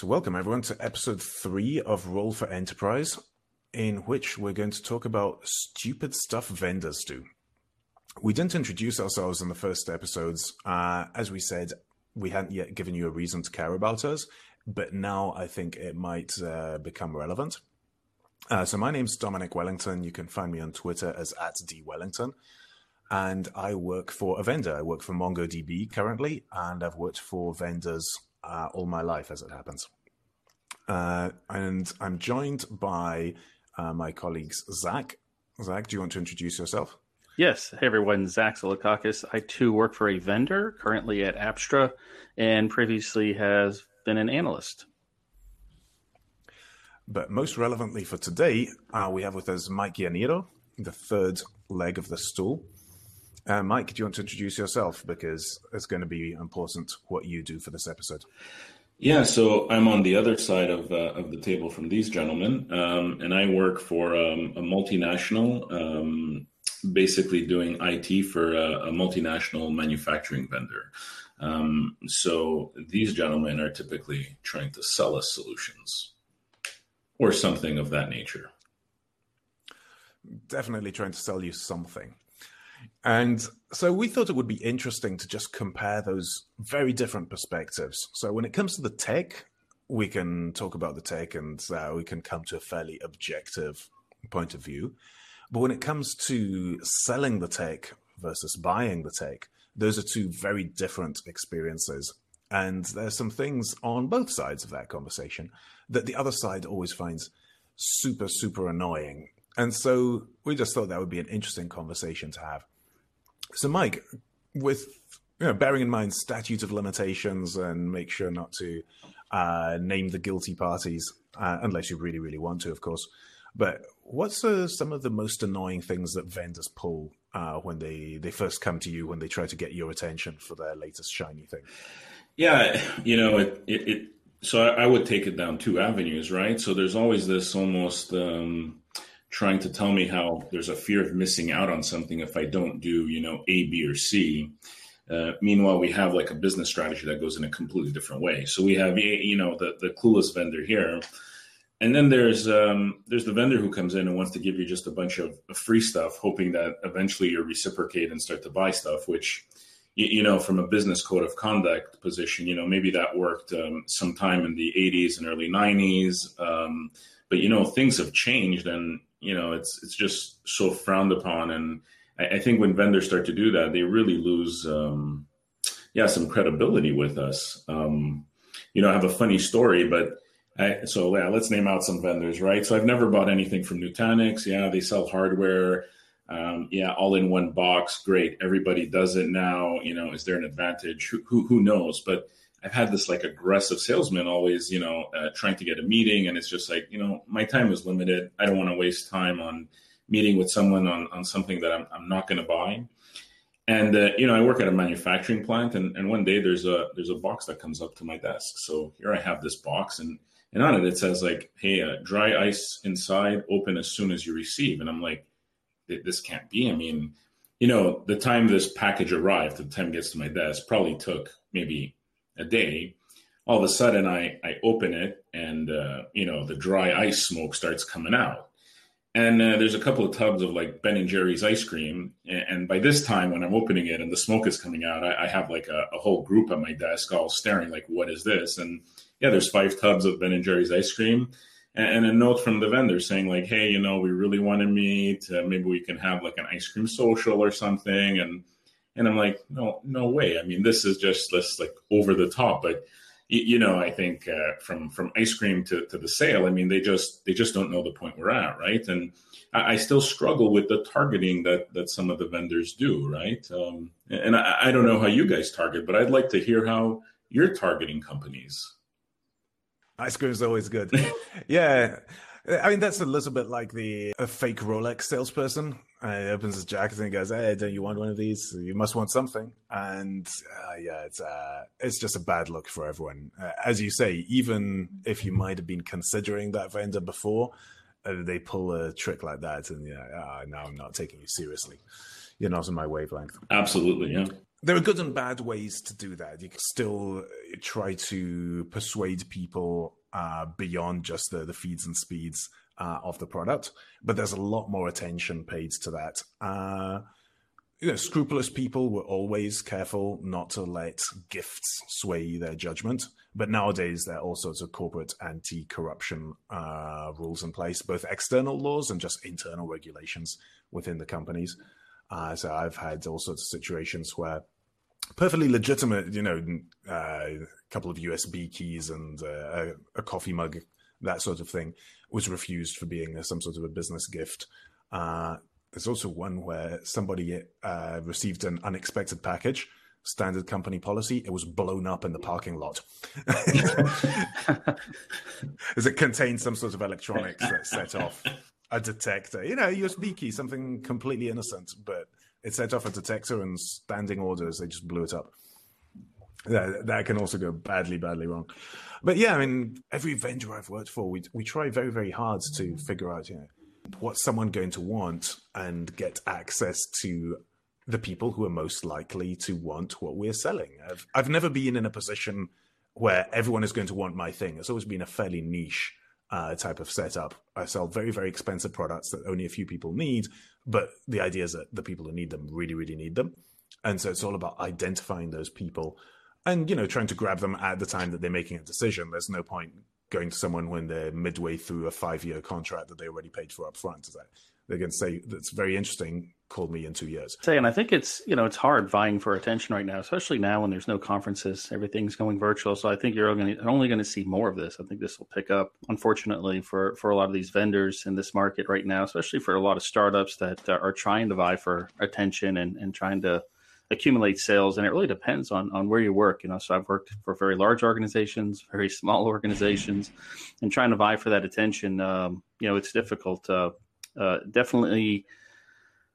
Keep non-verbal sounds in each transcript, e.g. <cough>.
So, welcome everyone to episode three of Roll for Enterprise, in which we're going to talk about stupid stuff vendors do. We didn't introduce ourselves in the first episodes. Uh, as we said, we hadn't yet given you a reason to care about us, but now I think it might uh, become relevant. Uh, so, my name's Dominic Wellington. You can find me on Twitter as at dwellington. And I work for a vendor. I work for MongoDB currently, and I've worked for vendors uh, all my life, as it happens. Uh, and I'm joined by uh, my colleagues, Zach. Zach, do you want to introduce yourself? Yes. Hey, everyone. Zach Silikakis. I too work for a vendor currently at Apstra and previously has been an analyst. But most relevantly for today, uh, we have with us Mike Yaniro, the third leg of the stool. Uh, Mike, do you want to introduce yourself? Because it's going to be important what you do for this episode. Yeah, so I'm on the other side of, uh, of the table from these gentlemen, um, and I work for um, a multinational, um, basically doing IT for a, a multinational manufacturing vendor. Um, so these gentlemen are typically trying to sell us solutions or something of that nature. Definitely trying to sell you something. And so we thought it would be interesting to just compare those very different perspectives. So when it comes to the tech, we can talk about the tech and uh, we can come to a fairly objective point of view. But when it comes to selling the tech versus buying the tech, those are two very different experiences. And there's some things on both sides of that conversation that the other side always finds super, super annoying. And so we just thought that would be an interesting conversation to have. So, Mike, with you know, bearing in mind statute of limitations and make sure not to uh, name the guilty parties, uh, unless you really, really want to, of course. But what's uh, some of the most annoying things that vendors pull uh, when they, they first come to you when they try to get your attention for their latest shiny thing? Yeah, you know, it, it, it so I, I, would take it down two avenues, right? So there's always this almost um, trying to tell me how there's a fear of missing out on something if I don't do, you know, A, B, or C. Uh, meanwhile, we have like a business strategy that goes in a completely different way. So we have, you know, the, the clueless vendor here. And then there's um, there's the vendor who comes in and wants to give you just a bunch of free stuff, hoping that eventually you reciprocate and start to buy stuff. Which, you, you know, from a business code of conduct position, you know, maybe that worked um, sometime in the 80s and early 90s. Um, but you know, things have changed, and you know it's it's just so frowned upon. And I, I think when vendors start to do that they really lose um, yeah some credibility with us. Um, you know i have a funny story but I, so yeah let's name out some vendors right? So i've never bought anything from nutanix. Yeah they sell hardware. Um, yeah all in one box. Great. Everybody does it now. You know is there an advantage? Who, who, who knows? But I've had this like aggressive salesman always, you know, uh, trying to get a meeting, and it's just like, you know, my time is limited. I don't want to waste time on meeting with someone on on something that I'm I'm not going to buy. And uh, you know, I work at a manufacturing plant, and, and one day there's a there's a box that comes up to my desk. So here I have this box, and and on it it says like, "Hey, uh, dry ice inside, open as soon as you receive." And I'm like, "This can't be." I mean, you know, the time this package arrived, the time gets to my desk, probably took maybe a day, all of a sudden I, I open it and, uh, you know, the dry ice smoke starts coming out. And uh, there's a couple of tubs of like Ben and Jerry's ice cream. And, and by this time, when I'm opening it and the smoke is coming out, I, I have like a, a, whole group at my desk all staring, like, what is this? And yeah, there's five tubs of Ben and Jerry's ice cream. And, and a note from the vendor saying, like, hey, you know, we really want to meet. Uh, maybe we can have like an ice cream social or something. And and I'm like, no, no way. I mean, this is just this like over the top. But you, you know, I think uh, from from ice cream to, to the sale, I mean, they just they just don't know the point we're at, right? And I, I still struggle with the targeting that that some of the vendors do, right? Um, and I, I don't know how you guys target, but I'd like to hear how you're targeting companies. Ice cream is always good. <laughs> yeah. I mean, that's a little bit like the a fake Rolex salesperson. Uh, he opens his jacket and he goes, "Hey, don't you want one of these? You must want something." And uh, yeah, it's uh, it's just a bad look for everyone. Uh, as you say, even if you might have been considering that vendor before, uh, they pull a trick like that, and yeah, uh, now I'm not taking you seriously. You're not in my wavelength. Absolutely, yeah. there are good and bad ways to do that. You can still try to persuade people uh, beyond just the, the feeds and speeds uh, of the product, but there's a lot more attention paid to that. Uh, you know, scrupulous people were always careful not to let gifts sway their judgment. But nowadays, there are all sorts of corporate anti corruption uh, rules in place, both external laws and just internal regulations within the companies. Uh, so I've had all sorts of situations where perfectly legitimate, you know, uh, a couple of USB keys and uh, a, coffee mug, that sort of thing, was refused for being some sort of a business gift. Uh, there's also one where somebody uh, received an unexpected package, standard company policy. It was blown up in the parking lot. <laughs> As it contained some sort of electronics that set off a detector. You know, USB key, something completely innocent, but it set off a detector and standing orders. They just blew it up. That, that can also go badly, badly wrong. But yeah, I mean, every vendor I've worked for, we we try very, very hard to figure out, you know, what's someone going to want and get access to the people who are most likely to want what we're selling. I've I've never been in a position where everyone is going to want my thing. It's always been a fairly niche uh, type of setup. I sell very very expensive products that only a few people need, but the idea is that the people who need them really really need them, and so it's all about identifying those people and you know trying to grab them at the time that they're making a decision. There's no point going to someone when they're midway through a five year contract that they already paid for up front. Is that going to say that's very interesting. Call me in two years. Say, and I think it's you know it's hard vying for attention right now, especially now when there's no conferences, everything's going virtual. So I think you're only, only going to see more of this. I think this will pick up, unfortunately, for for a lot of these vendors in this market right now, especially for a lot of startups that are trying to vie for attention and and trying to accumulate sales and it really depends on on where you work you know so i've worked for very large organizations very small <laughs> organizations and trying to vie for that attention um, you know it's difficult uh, uh, definitely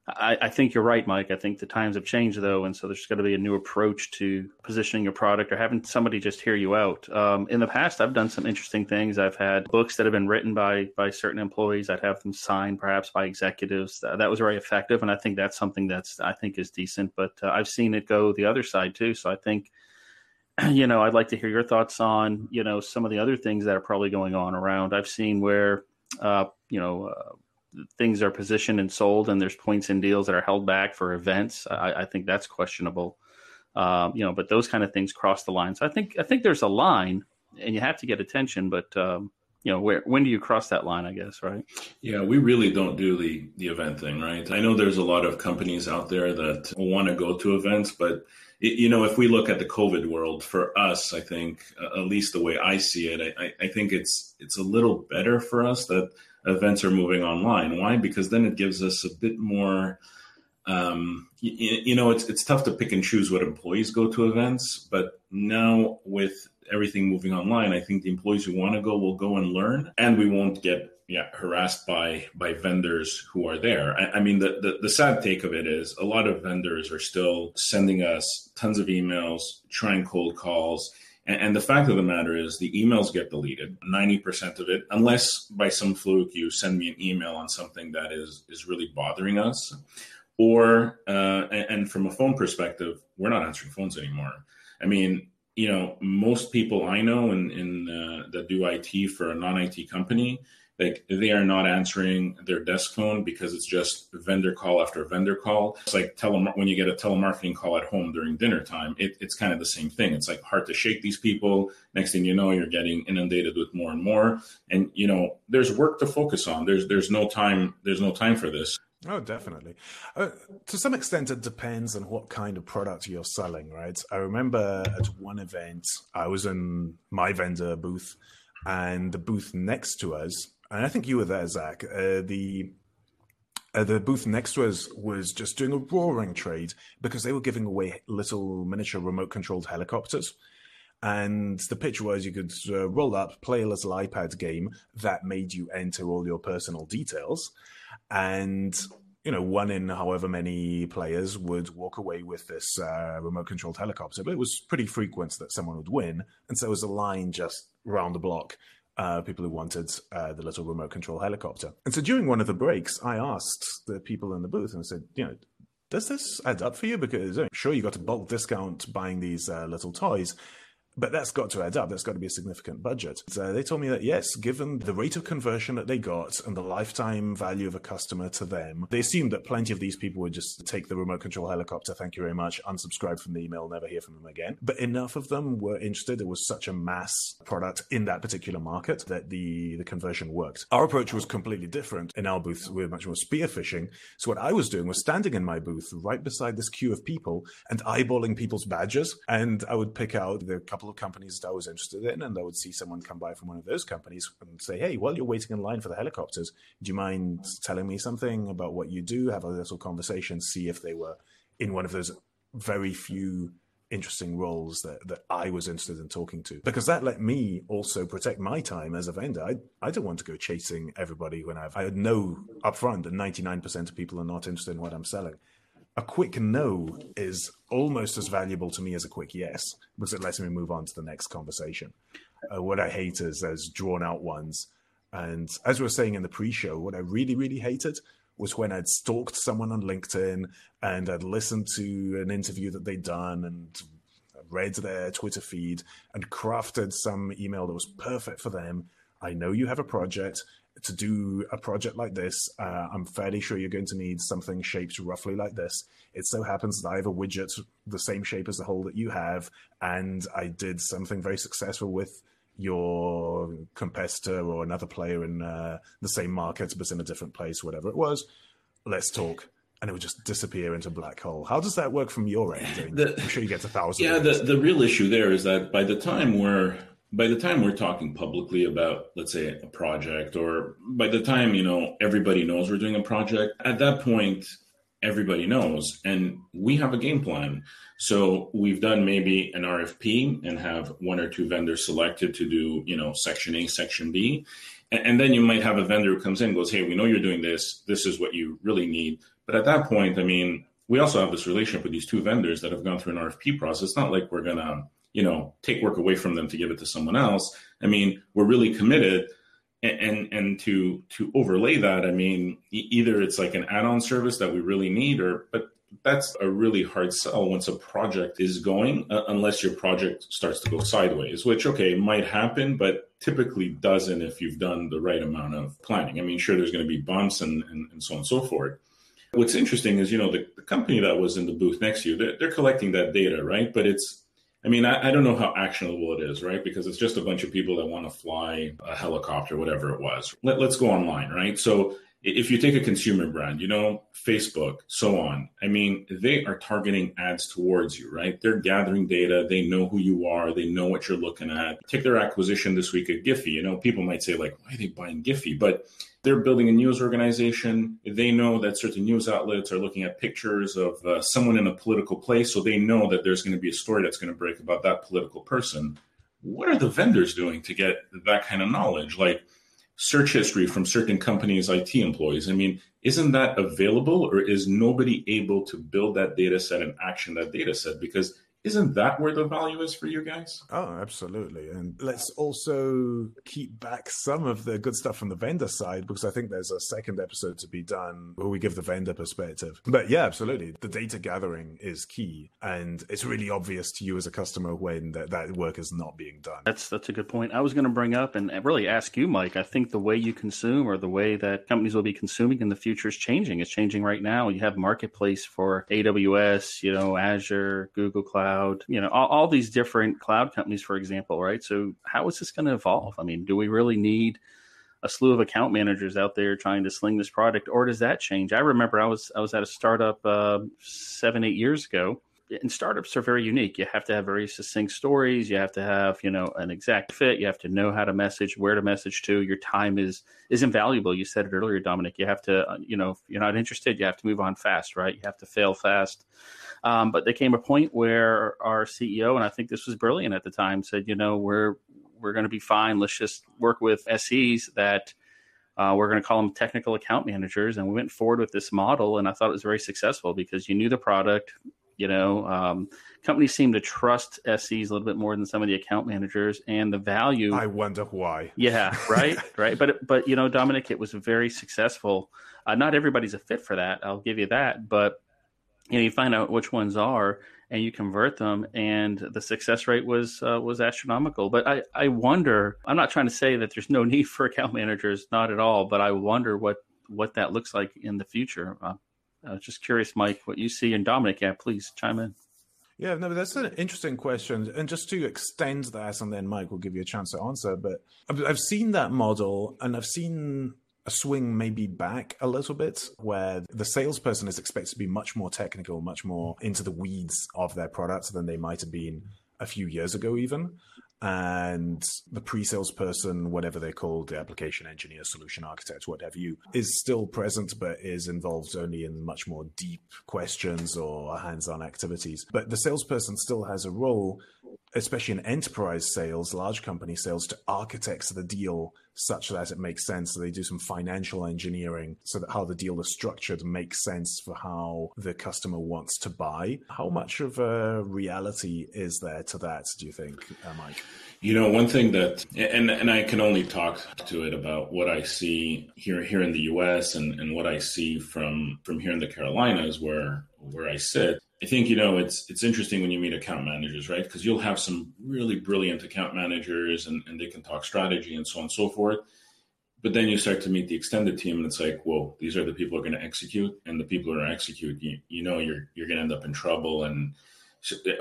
I, I, think you're right, Mike. I think the times have changed though, and so there's got to be a new approach to positioning your product or having somebody just hear you out. Um, in the past, I've done some interesting things. I've had books that have been written by by certain employees. I'd have them signed, perhaps by executives. That, was very effective, and I think that's something that's I think is decent. But uh, I've seen it go the other side too. So I think <clears throat> you know I'd like to hear your thoughts on you know some of the other things that are probably going on around. I've seen where uh, you know. Uh, things are positioned and sold, and there's points and deals that are held back for events. I, I think that's questionable. Um, you know, but those kind of things cross the line. So I think I think there's a line, and you have to get attention. But um, you know, where when do you cross that line? I guess, right? Yeah, we really don't do the the event thing, right? I know there's a lot of companies out there that want to go to events, but you know, if we look at the COVID world for us, I think at least the way I see it, I, I think it's it's a little better for us that events are moving online. Why? Because then it gives us a bit more. Um, you, you, know, it's it's tough to pick and choose what employees go to events, but now with everything moving online, I think the employees who want to go will go and learn, and we won't get yeah harassed by by vendors who are there. I, I mean, the, the the sad take of it is a lot of vendors are still sending us tons of emails, trying cold calls and, and the fact of the matter is, the emails get deleted, 90% of it, unless by some fluke you send me an email on something that is, is really bothering us. Or, uh, and, and from a phone perspective, we're not answering phones anymore. I mean, you know, most people I know in, in uh, that do IT for a non-IT company, like they are not answering their desk phone because it's just vendor call after vendor call. It's like tele- when you get a telemarketing call at home during dinner time, it, it's kind of the same thing. It's like hard to shake these people. Next thing you know, you're getting inundated with more and more. And you know, there's work to focus on. There's there's no time. There's no time for this. Oh, definitely. Uh, to some extent, it depends on what kind of product you're selling, right? I remember at one event, I was in my vendor booth, and the booth next to us and I think you were there, Zach. Uh, the uh, the booth next to us was just doing a roaring trade because they were giving away little miniature remote controlled helicopters. And the pitch was you could uh, roll up, play a little iPad game that made you enter all your personal details. And, you know, one in however many players would walk away with this uh, remote controlled helicopter. But it was pretty frequent that someone would win. And so it was a line just round the block uh, people who wanted uh, the little remote control helicopter. And so during one of the breaks, I asked the people in the booth and I said, you know, does this add up for you? Because I'm sure you got a bulk discount buying these uh, little toys, but that's got to add up. That's got to be a significant budget. So they told me that yes, given the rate of conversion that they got and the lifetime value of a customer to them, they assumed that plenty of these people would just take the remote control helicopter, thank you very much, unsubscribe from the email, never hear from them again. But enough of them were interested. It was such a mass product in that particular market that the, the conversion worked. Our approach was completely different. In our booth, we were much more spearfishing. So what I was doing was standing in my booth right beside this queue of people and eyeballing people's badges. And I would pick out the couple couple of companies that I was interested in, and I would see someone come by from one of those companies and say, "Hey, while you're waiting in line for the helicopters, do you mind telling me something about what you do? Have a little conversation, see if they were in one of those very few." interesting roles that, that I was interested in talking to because that let me also protect my time as a vendor. I, I don't want to go chasing everybody when I've, I know upfront that 99% of people are not interested in what I'm selling a quick no is almost as valuable to me as a quick yes because it lets me move on to the next conversation. Uh, what I hate is those drawn out ones. And as we were saying in the pre show, what I really, really hated was when I'd stalked someone on LinkedIn and I'd listened to an interview that they'd done and read their Twitter feed and crafted some email that was perfect for them. I know you have a project to do a project like this, uh, I'm fairly sure you're going to need something shaped roughly like this. It so happens that I have a widget the same shape as the hole that you have, and I did something very successful with your competitor or another player in uh, the same market, but in a different place, whatever it was. Let's talk. And it would just disappear into a black hole. How does that work from your end? I mean, the, I'm sure you get a thousand. Yeah, the, the real issue there is that by the time we're by the time we're talking publicly about let's say a project or by the time you know everybody knows we're doing a project at that point everybody knows and we have a game plan. So we've done maybe an rfp and have one or two vendors selected to do you know section a section b. And, then you might have a vendor who comes in and goes hey we know you're doing this. This is what you really need. But at that point i mean we also have this relationship with these two vendors that have gone through an rfp process. It's not like we're to you know take work away from them to give it to someone else. I mean we're really committed and and, and to to overlay that i mean either it's like an add-on service that we really need or but that's a really hard sell once a project is going uh, unless your project starts to go sideways which okay might happen but typically doesn't if you've done the right amount of planning. I mean sure there's going to be bumps and, and, and so on and so forth. What's interesting is you know the, the company that was in the booth next to you they're, they're collecting that data right? But it's I mean, I, I, don't know how actionable it is, right? Because it's just a bunch of people that want to fly a helicopter, whatever it was. Let, let's go online, right? So if you take a consumer brand, you know, Facebook, so on, I mean, they are targeting ads towards you, right? They're gathering data. They know who you are. They know what you're looking at. Take their acquisition this week at Giphy. You know, people might say, like, why are they buying Giphy? But they're building a news organization. They know that certain news outlets are looking at pictures of uh, someone in a political place. So they know that there's going to be a story that's going to break about that political person. What are the vendors doing to get that kind of knowledge? Like, search history from certain companies' IT employees. I mean, isn't that available or is nobody able to build that data set and action that data set? Because isn't that where the value is for you guys? Oh, absolutely. And let's also keep back some of the good stuff from the vendor side because I think there's a second episode to be done where we give the vendor perspective. But yeah, absolutely. The data gathering is key. And it's really obvious to you as a customer when that, that work is not being done. That's that's a good point. I was going to bring up and really ask you, Mike. I think the way you consume or the way that companies will be consuming in the future is changing. It's changing right now. You have marketplace for AWS, you know, Azure, Google Cloud cloud, you know, all, all these different cloud companies, for example, right? So how is this going to evolve? I mean, do we really need a slew of account managers out there trying to sling this product, or does that change? I remember I was I was at a startup uh, seven eight years ago. And startups are very unique. You have to have very succinct stories. You have to have, you know, an exact fit. You have to know how to message, where to message to. Your time is is invaluable. You said it earlier, Dominic. You have to, uh, you know, if you're not interested, you have to move on fast, right? You have to fail fast. Um, but there came a point where our CEO, and I think this was brilliant at the time, said, you know, we're we're going to be fine. Let's just work with SEs that uh, we're going to call them technical account managers. And we went forward with this model, and I thought it was very successful because you knew the product. You know, um, companies seem to trust SEs a little bit more than some of the account managers, and the value. I wonder why. Yeah, <laughs> right, right. But but you know, Dominic, it was very successful. Uh, not everybody's a fit for that. I'll give you that, but you know you find out which ones are and you convert them and the success rate was uh, was astronomical but i i wonder i'm not trying to say that there's no <laughs> need for account managers not at all but i wonder what what that looks like in the future uh, Just curious, Mike, what you see. And Dominic, yeah, please chime in. Yeah, no, that's an interesting question. And just to extend that, and then Mike will give you a chance to answer. But I've, I've seen that model and I've seen a swing maybe back a little bit where the salesperson is expected to be much more technical, much more into the weeds of their products than they might have been a few years ago, even and the pre-sales person, whatever they're called, the application engineer, solution architect, whatever you, is still present, but is involved only in much more deep questions or hands-on activities. But the salesperson still has a role, especially in enterprise sales, large company sales, to architect the deal such that it makes sense. So they do some financial engineering so that how the deal is structured makes sense for how the customer wants to buy. How much of a reality is there to that, do you think, uh, Mike? You know, one thing that, and and I can only talk to it about what I see here here in the U.S. and, and what I see from from here in the Carolinas, where where I sit. I think you know it's it's interesting when you meet account managers, right? Because you'll have some really brilliant account managers, and, and they can talk strategy and so on and so forth. But then you start to meet the extended team, and it's like, whoa, these are the people who are going to execute, and the people who are execute, you, you know, you're you're going to end up in trouble, and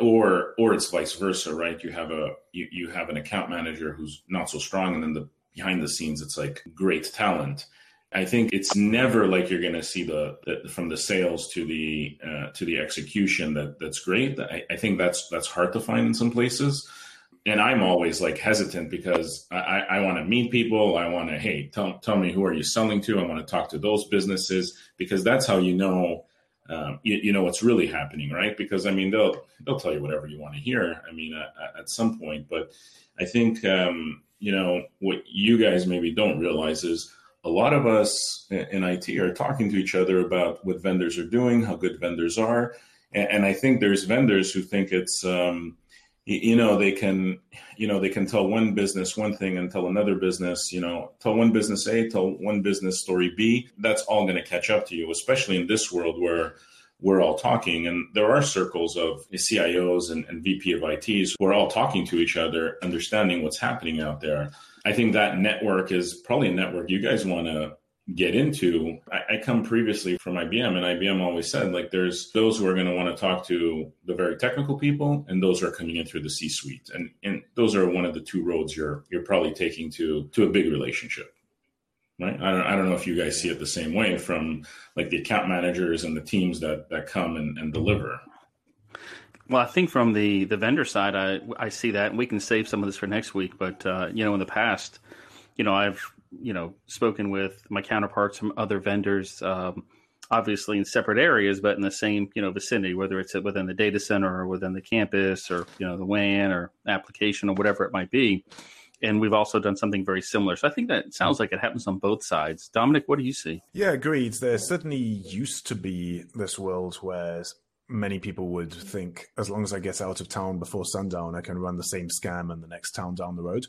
or or it's vice versa, right? You have a you, you have an account manager who's not so strong, and then the behind the scenes, it's like great talent I think it's never like you're going to see the, the, from the sales to the uh, to the execution that that's great. I, I, think that's that's hard to find in some places, and I'm always like hesitant because I, I want to meet people. I want to hey tell tell me who are you selling to. I want to talk to those businesses because that's how you know um, you, you, know what's really happening, right? Because I mean they'll they'll tell you whatever you want to hear. I mean at, at some point, but I think um, you know what you guys maybe don't realize is a lot of us in IT are talking to each other about what vendors are doing, how good vendors are, and, and I think there's vendors who think it's um, you, you, know they can you know they can tell one business one thing and tell another business you know tell one business A, tell one business story B. That's all going to catch up to you, especially in this world where we're all talking and there are circles of CIOs and, and VP of ITs who are all talking to each other, understanding what's happening out there. I think that network is probably a network you guys want to get into. I, I, come previously from IBM, and IBM always said like there's those who are going to want to talk to the very technical people, and those are coming in through the C-suite, and and those are one of the two roads you're you're probably taking to to a big relationship. Right. I don't, I don't know if you guys see it the same way from like the account managers and the teams that, that come and, and deliver. Well, I think from the, the vendor side, I, I see that, and we can save some of this for next week. But uh, you know, in the past, you know, I've you know spoken with my counterparts from other vendors, um, obviously in separate areas, but in the same you know vicinity, whether it's within the data center or within the campus or you know the WAN or application or whatever it might be. And we've also done something very similar. So I think that sounds like it happens on both sides. Dominic, what do you see? Yeah, agreed. There certainly used to be this world where many people would think as long as I get out of town before sundown, I can run the same scam in the next town down the road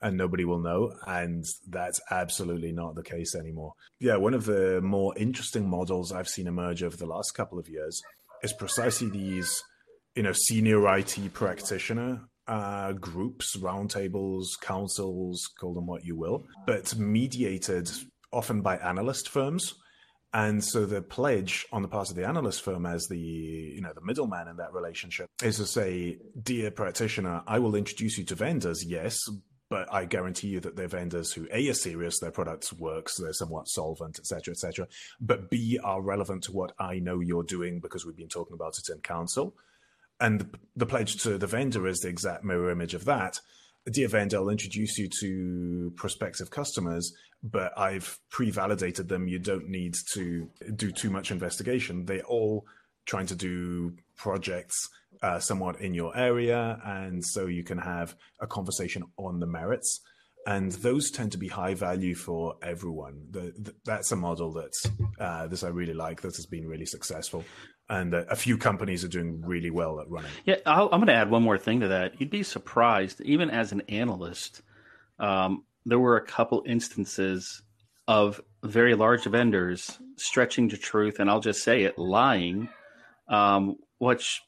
and nobody will know. And that's absolutely not the case anymore. Yeah, one of the more interesting models I've seen emerge over the last couple of years is precisely these, you know, senior IT practitioner uh, groups, roundtables, councils, call them what you will, but mediated often by analyst firms and so the pledge on the part of the analyst firm as the you know the middleman in that relationship is to say, dear practitioner, I will introduce you to vendors, yes, but I guarantee you that they're vendors who A are serious, their products works, they're somewhat solvent, etc., etc., but B are relevant to what I know you're doing because we've been talking about it in council. And the pledge to the vendor is the exact mirror image of that. Dear vendor, I'll introduce you to prospective customers but I've pre-validated them. You don't need to do too much investigation. They're all trying to do projects uh, somewhat in your area, and so you can have a conversation on the merits. And those tend to be high value for everyone. The, the, that's a model that uh, this I really like. That has been really successful, and a few companies are doing really well at running. Yeah, i am going to add one more thing to that. You'd be surprised, even as an analyst. Um, there were a couple instances of very large vendors stretching to truth, and I'll just say it, lying um, which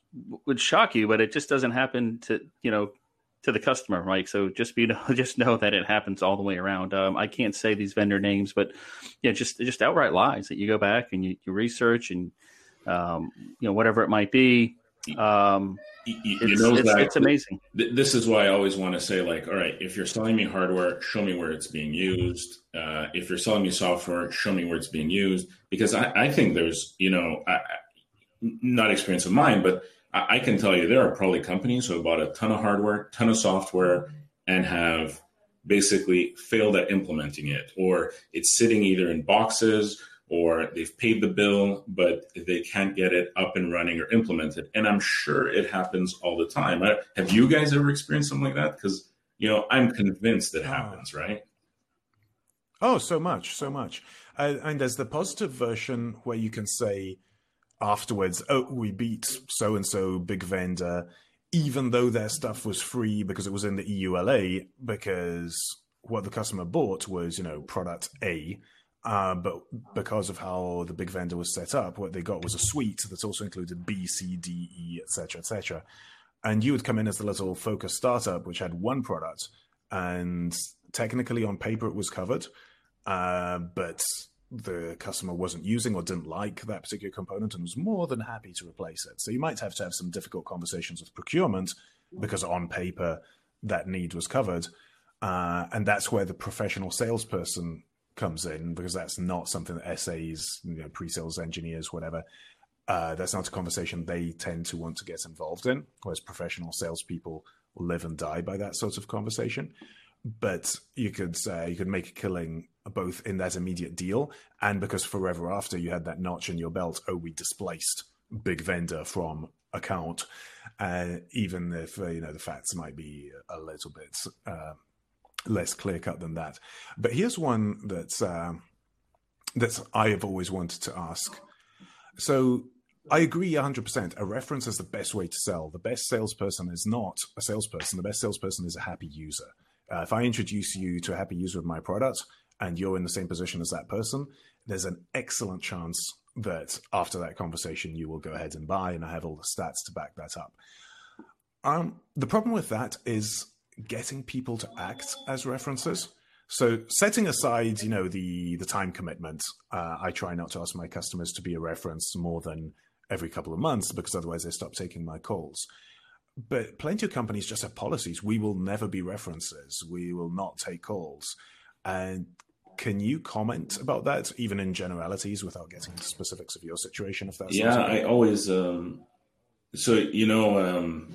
would shock you, but it just doesn't happen to you know to the customer, right? So just be <laughs> just know that it happens all the way around. Um, I can't say these vendor names, but yeah, just just outright lies that you go back and you, you research and um, you know whatever it might be. Um, it's, it's, it's, amazing. This is why I always want to say, like, all right, if you're selling me hardware, show me where it's being used. Uh, if you're selling me software, show me where it's being used. Because I, I think there's, you know, I, not experience of mine, but I, I can tell you there are probably companies who have bought a ton of hardware, ton of software, and have basically failed at implementing it, or it's sitting either in boxes or they've paid the bill, but they can't get it up and running or implemented. And I'm sure it happens all the time. I, have you guys ever experienced something like that? Because, you know, I'm convinced it happens, right? Oh, so much, so much. Uh, and there's the positive version where you can say afterwards, oh, we beat so and so big vendor, even though their stuff was free because it was in the EULA, because what the customer bought was, you know, product A uh, but because of how the big vendor was set up, what they got was a suite that also included B, C, D, E, etc., etc. And you would come in as the little focus startup, which had one product, and technically on paper it was covered, uh, but the customer wasn't using or didn't like that particular component and was more than happy to replace it. So you might have to have some difficult conversations with procurement because on paper that need was covered. Uh, and that's where the professional salesperson comes in because that's not something that SAs, you know, pre-sales engineers, whatever, uh, that's not a conversation they tend to want to get involved in. Whereas professional salespeople live and die by that sort of conversation. But you could say you could make a killing both in that immediate deal and because forever after you had that notch in your belt. Oh, we displaced big vendor from account, uh, even if uh, you know the facts might be a little bit uh, less clear cut than that. But here's one that's uh, that I have always wanted to ask. So I agree 100%. A reference is the best way to sell. The best salesperson is not a salesperson. The best salesperson is a happy user. Uh, if I introduce you to a happy user of my product and you're in the same position as that person, there's an excellent chance that after that conversation you will go ahead and buy. And I have all the stats to back that up. Um, the problem with that is getting people to act as references. So setting aside, you know, the the time commitment, uh, I try not to ask my customers to be a reference more than every couple of months because otherwise they stop taking my calls. But plenty of companies just have policies. We will never be references. We will not take calls. And can you comment about that, even in generalities, without getting into specifics of your situation? If that's yeah, I always. Um, so you know, um,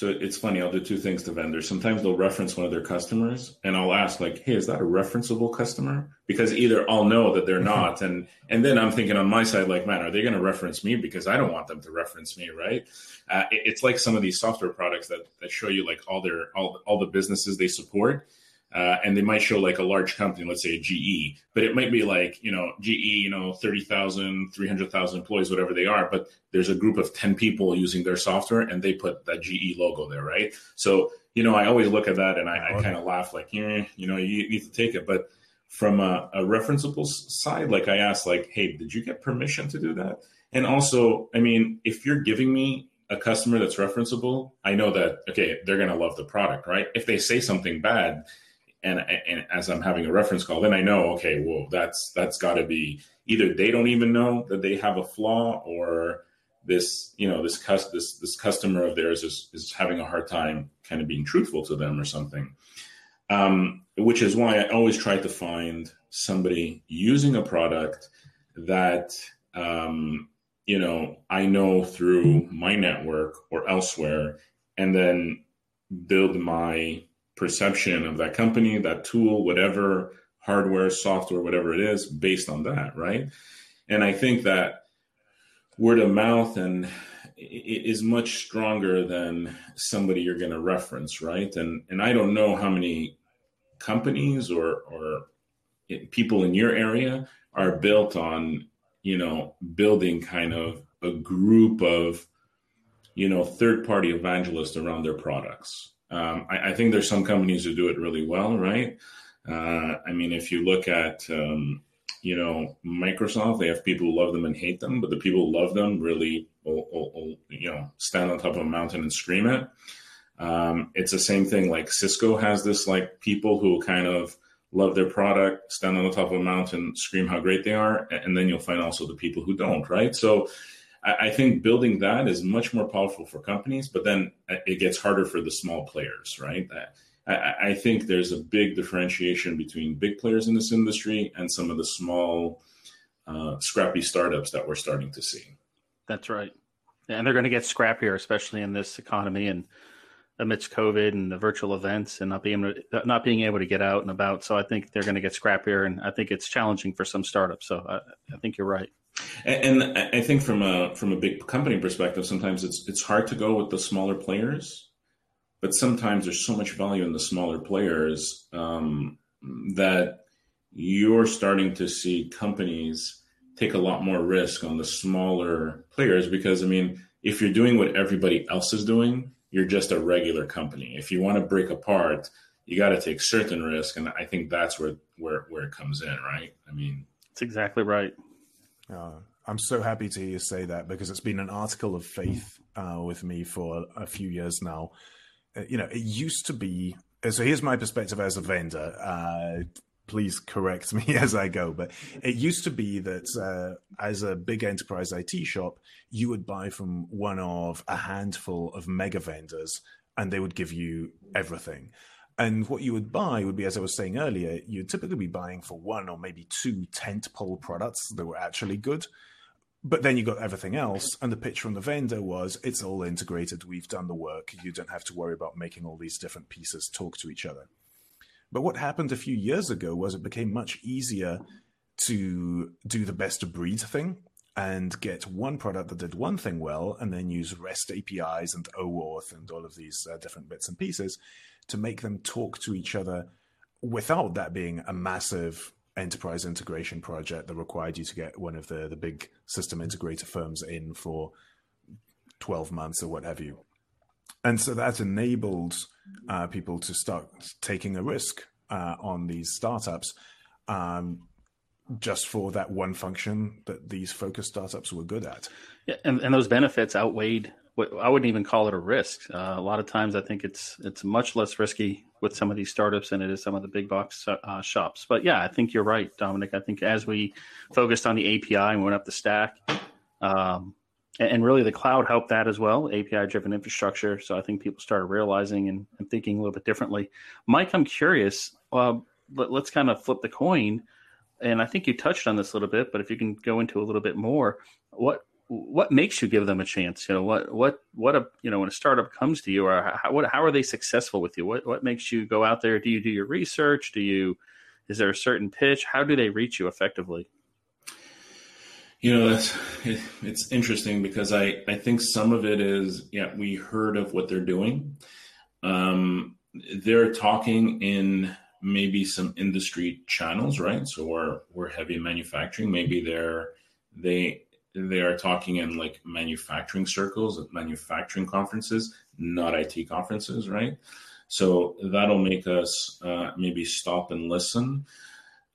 so it's funny. I'll do two things to vendors. Sometimes they'll reference one of their customers, and I'll ask, like, "Hey, is that a referenceable customer?" Because either I'll know that they're mm-hmm. not, and and then I'm thinking on my side, like, "Man, are they going to reference me?" Because I don't want them to reference me, right? Uh, it, it's like some of these software products that that show you like all their all all the businesses they support, uh, and they might show like a large company, let's say a GE, but it might be like, you know, GE, you know, 30,000, 300,000 employees, whatever they are, but there's a group of 10 people using their software and they put that GE logo there, right? So, you know, I always look at that and I, I kind of laugh like, eh, you know, you need to take it. But from a, a referenceable side, like I asked, like, hey, did you get permission to do that? And also, I mean, if you're giving me a customer that's referenceable, I know that, okay, they're going to love the product, right? If they say something bad, and, and as I'm having a reference call, then I know, okay, well, that's that's got to be either they don't even know that they have a flaw, or this you know this cus- this this customer of theirs is is having a hard time kind of being truthful to them or something. Um, which is why I always try to find somebody using a product that um, you know I know through my network or elsewhere, and then build my perception of that company, that tool, whatever hardware, software, whatever it is, based on that, right? And I think that word of mouth and is much stronger than somebody you're going to reference, right? And and I don't know how many companies or or people in your area are built on you know building kind of a group of you know third party evangelists around their products um, I, I, think there's some companies who do it really well, right? Uh, I mean, if you look at um, you know, Microsoft, they have people who love them and hate them, but the people who love them really will, will, will you know, stand on top of a mountain and scream it. Um, it's the same thing. Like Cisco has this like people who kind of love their product, stand on the top of a mountain, scream how great they are, and then you'll find also the people who don't, right? So I, I think building that is much more powerful for companies, but then it gets harder for the small players, right? I, I think there's a big differentiation between big players in this industry and some of the small, uh, scrappy startups that we're starting to see. That's right. And they're going to get scrappier, especially in this economy and amidst COVID and the virtual events and not being able to, not being able to get out and about. So I think they're going to get scrappier, and I think it's challenging for some startups. So I, I think you're right. And, I think from a from a big company perspective, sometimes it's it's hard to go with the smaller players but sometimes there's so much value in the smaller players um, that you're starting to see companies take a lot more risk on the smaller players because I mean, if you're doing what everybody else is doing, you're just a regular company. If you want to break apart, you got to take certain risk, and I think that's where where where it comes in, right? I mean, that's exactly right. Uh, I'm so happy to hear you say that because it's been an article of faith uh, with me for a few years now uh, you know, it used to be. So here's my perspective as a vendor. Uh, please correct <laughs> me as I go, but it used to be that uh, as a big enterprise IT shop, you would buy from one of a handful of mega vendors, and they would give you everything. And what you would buy would be, as I was saying earlier, you'd typically be buying for one or maybe two tent pole products that were actually good. But then you got everything else, and the pitch from the vendor was it's all integrated. We've done the work. You don't have to worry about making all these different pieces talk to each other. But what happened a few years ago was it became much easier to do the best of breed thing and get one product that did one thing well, and then use REST APIs and OAuth and all of these uh, different bits and pieces to make them talk to each other without that being a massive enterprise integration project that required you to get one of the, the big system integrator firms in for 12 months or what have you. And so that enabled uh, people to start taking a risk uh, on these startups um, just for that one function that these focus startups were good at. Yeah, and, and those benefits outweighed what I wouldn't even call it a risk. Uh, a lot of times, I think it's it's much less risky with some of these startups than it is some of the big box uh, shops. But yeah, I think you're right, Dominic. I think as we focused on the API and went up the stack, um, and, and, really the cloud helped that as well, API driven infrastructure. So I think people started realizing and, and, thinking a little bit differently. Mike, I'm curious. Uh, let, let's kind of flip the coin. And I think you touched on this a little bit, but if you can go into a little bit more, what what makes you give them a chance? You know, what what what a you know when a startup comes to you, or how, what how are they successful with you? What what makes you go out there? Do you do your research? Do you is there a certain pitch? How do they reach you effectively? You know, that's it's interesting because I I think some of it is yeah we heard of what they're doing. Um, they're talking in maybe some industry channels, right? So we're we're heavy manufacturing. Maybe they're they they are talking in like manufacturing circles at manufacturing conferences, not IT conferences, right? So that'll make us uh, maybe stop and listen.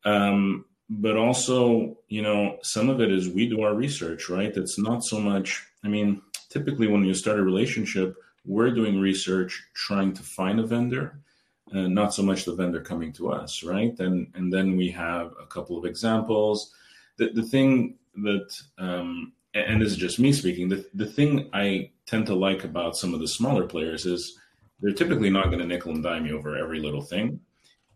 Um, but also, you know, some of it is we do our research, right? It's not so much, I mean, typically when you start a relationship, we're doing research trying to find a vendor. And not so much the vendor coming to us, right? And and then we have a couple of examples. The the thing that, um, and this is just me speaking, the, the thing I tend to like about some of the smaller players is they're typically not going to nickel and dime you over every little thing.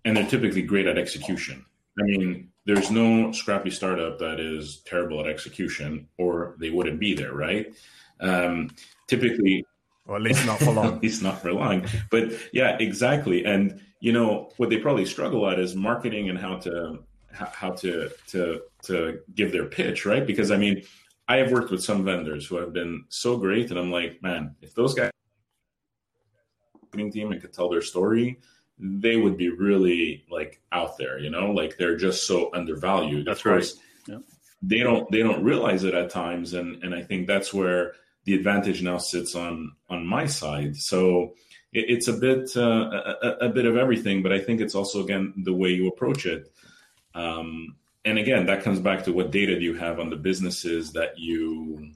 And they're typically great at execution. I mean, there's no scrappy startup that is terrible at execution, or they wouldn't be there, right? Um, typically, or at least not for long. <laughs> at least not for long. But yeah, exactly. And you know what they probably struggle at is marketing and how to how to to to give their pitch, right? Because I mean, I have worked with some vendors who have been so great, and I'm like, man, if those guys team and could tell their story, they would be really like out there, you know, like they're just so undervalued. That's right. Yep. They don't they don't realize it at times, and and I think that's where the advantage now sits on on my side. So it, it's a bit uh, a, a, bit of everything, but I think it's also again the way you approach it. Um, and again, that comes back to what data do you have on the businesses that you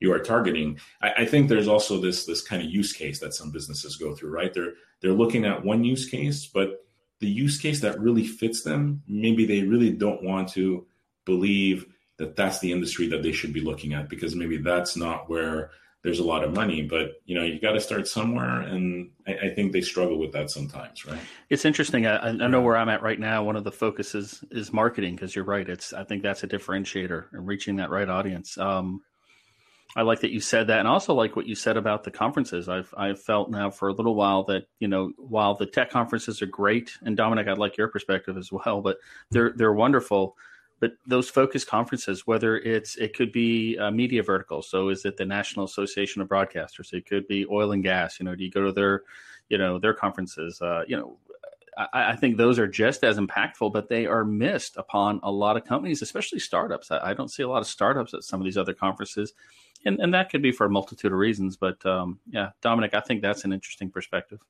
you are targeting. I, I, think there's also this this kind of use case that some businesses go through, right? They're they're looking at one use case, but the use case that really fits them, maybe they really don't want to believe that that's the industry that they should be looking at because maybe that's not where there's a lot of money. But you know, you got to start somewhere, and I, I, think they struggle with that sometimes, right? It's interesting. I, I know where I'm at right now. One of the focuses is marketing because you're right. It's I think that's a differentiator and reaching that right audience. Um, I like that you said that, and also like what you said about the conferences. I've I've felt now for a little while that you know while the tech conferences are great, and Dominic, I'd like your perspective as well, but they're they're wonderful. But those focus conferences, whether it's it could be a media vertical, so is it the National Association of Broadcasters? It could be oil and gas. You know, do you go to their, you know, their conferences? Uh, you know, I, I, think those are just as impactful, but they are missed upon a lot of companies, especially startups. I, I don't see a lot of startups at some of these other conferences and, and that could be for a multitude of reasons. But um, yeah, Dominic, I think that's an interesting perspective.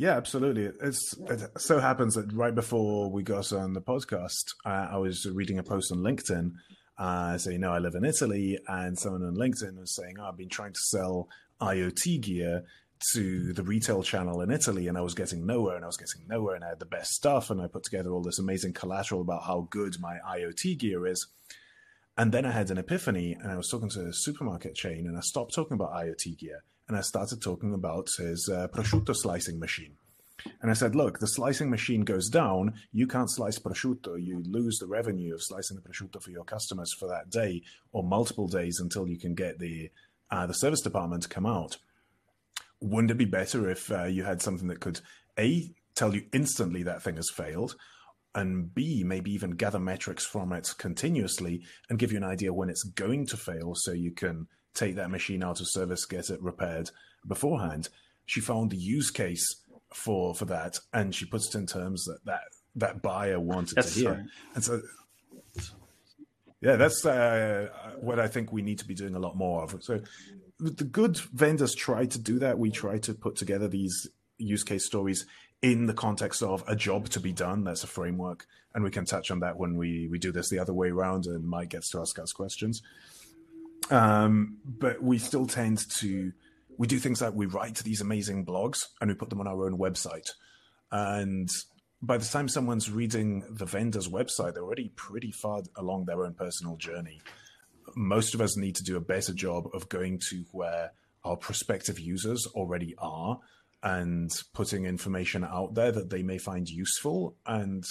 Yeah, absolutely. It's, it so happens that right before we got on the podcast, uh, I was reading a post on LinkedIn uh, saying, "No, I live in Italy," and someone on LinkedIn was saying, oh, "I've been trying to sell IoT gear." to the retail channel in Italy and I was getting nowhere and I was getting nowhere and I had the best stuff and I put together all this amazing collateral about how good my IoT gear is. And then I had an epiphany and I was talking to a supermarket chain and I stopped talking about IoT gear and I started talking about his uh, prosciutto slicing machine. And I said, look, the slicing machine goes down. You can't slice prosciutto. You lose the revenue of slicing the prosciutto for your customers for that day or multiple days until you can get the uh, the service department to come out. Wouldn't it be better if uh, you had something that could a tell you instantly that thing has failed, and B, maybe even gather metrics from it continuously and give you an idea when it's going to fail so you can take that machine out of service, get it repaired beforehand. She found the use case for for that and she puts it in terms that that, that buyer wanted that's to hear. Right. And so yeah, that's uh, what I think we need to be doing a lot more of. So the good vendors try to do that. We try to put together these use case stories in the context of a job to be done. That's a framework, and we can touch on that when we we do this the other way around, and Mike gets to ask us questions. Um, but we still tend to we do things like we write these amazing blogs and we put them on our own website, and by the time someone's reading the vendor's website, they're already pretty far along their own personal journey. Most of us need to do a better job of going to where our prospective users already are and putting information out there that they may find useful and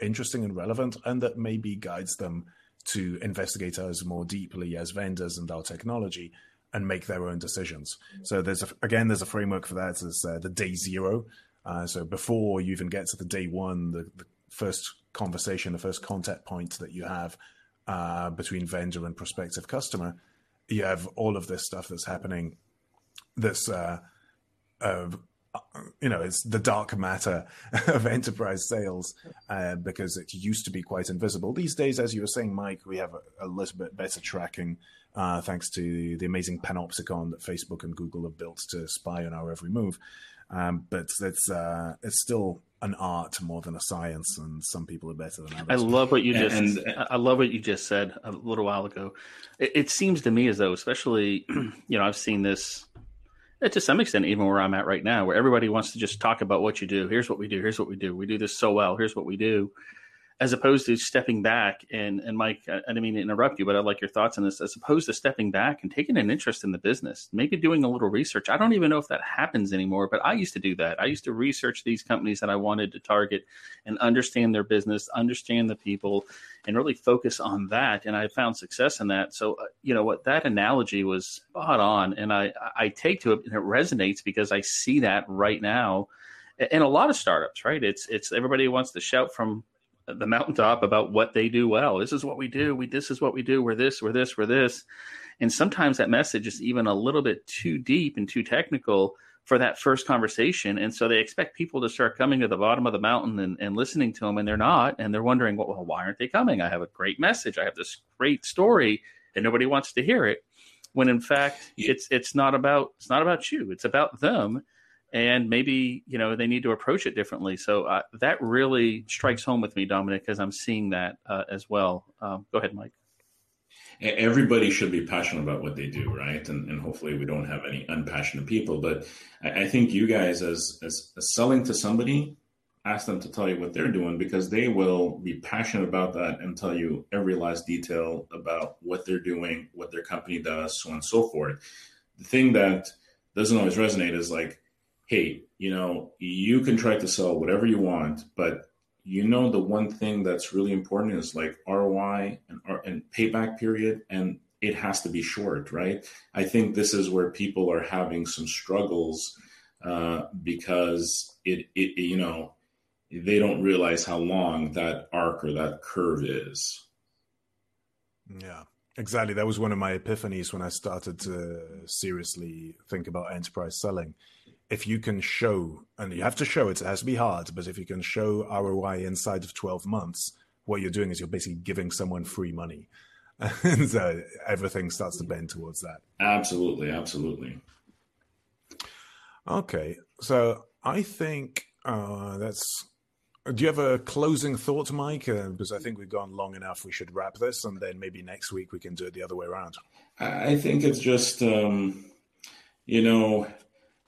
interesting and relevant, and that maybe guides them to investigate us more deeply as vendors and our technology and make their own decisions. So there's a, again, there's a framework for that. There's uh, the day zero. Uh, so before you even get to the day one, the, the first conversation, the first contact point that you have uh, between vendor and prospective customer, you have all of this stuff that's happening that's uh, you know, it's the dark matter <laughs> of enterprise sales uh, because it used to be quite invisible. These days, as you were saying, Mike, we have a, a little bit better tracking uh, thanks to the amazing panopticon that Facebook and Google have built to spy on our every move. Um, but it's uh, it's still an art more than a science, and some people are better than others. I love what you just. And, I love what you just said a little while ago. It, it seems to me as though, especially, <clears throat> you know, I've seen this to some extent, even where I'm at right now, where everybody wants to just talk about what you do. Here's what we do. Here's what we do. We do this so well. Here's what we do as opposed to stepping back and and Mike, I, didn't mean to interrupt you, but I'd like your thoughts on this. As opposed to stepping back and taking an interest in the business, maybe doing a little research. I don't even know if that happens anymore, but I used to do that. I used to research these companies that I wanted to target and understand their business, understand the people, and really focus on that. And I found success in that. So uh, you know what that analogy was spot on, and I I take to it and it resonates because I see that right now in a lot of startups, right? It's it's everybody wants to shout from the mountaintop about what they do well. This is what we do. We this is what we do. We're this. We're this. We're this. And sometimes that message is even a little bit too deep and too technical for that first conversation. And so they expect people to start coming to the bottom of the mountain and, and listening to them, and they're not. And they're wondering, well, well, why aren't they coming? I have a great message. I have this great story, and nobody wants to hear it. When in fact, it's it's not about it's not about you. It's about them and maybe you know they need to approach it differently. So uh, that really strikes home with me, Dominic, because I'm seeing that uh, as well. Um, go ahead, Mike. Everybody should be passionate about what they do, right? And, and hopefully we don't have any unpassionate people. But I, I think you guys, as, as, as selling to somebody, ask them to tell you what they're doing because they will be passionate about that and tell you every last detail about what they're doing, what their company does, so on and so forth. The thing that doesn't always resonate is like, hey, you know, you can try to sell whatever you want, but you know the one thing that's really important is like ROI and, and payback period, and it has to be short, right? I think this is where people are having some struggles uh, because it, it, you know, they don't realize how long that arc or that curve is. Yeah, exactly. That was one of my epiphanies when I started to seriously think about enterprise selling if you can show, and you have to show it, it has to be hard, but if you can show ROI inside of 12 months, what you're doing is you're basically giving someone free money. <laughs> and so everything starts to bend towards that. Absolutely. Absolutely. Okay. So I think uh, that's. Do you have a closing thought, Mike? Uh, because I think we've gone long enough. We should wrap this, and then maybe next week we can do it the other way around. I think it's just, um, you know,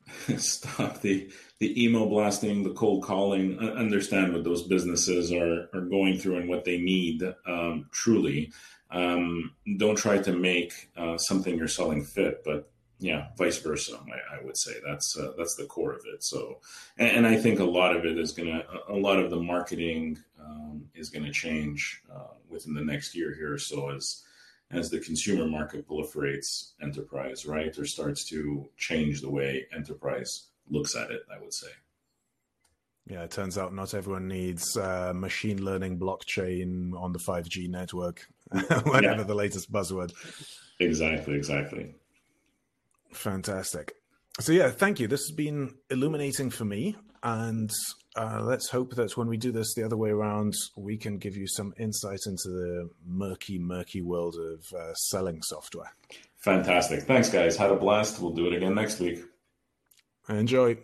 <laughs> stop the the email blasting, the cold calling. Understand what those businesses are are going through and what they need. Um, truly, um, don't try to make uh, something you're selling fit, but yeah, vice versa. I, I would say that's uh, that's the core of it. So, and, and, I think a lot of it is gonna a lot of the marketing um, is gonna change uh, within the next year here. So as as the consumer market proliferates enterprise, right, or starts to change the way enterprise looks at it, I would say. Yeah, it turns out not everyone needs uh, machine learning blockchain on the 5G network, <laughs> whatever yeah. the latest buzzword. Exactly, exactly. Fantastic. So, yeah, thank you. This has been illuminating for me. And uh, let's hope that when we do this the other way around, we can give you some insight into the murky, murky world of uh, selling software. Fantastic. Thanks, guys. Had a blast. We'll do it again next week. Enjoy.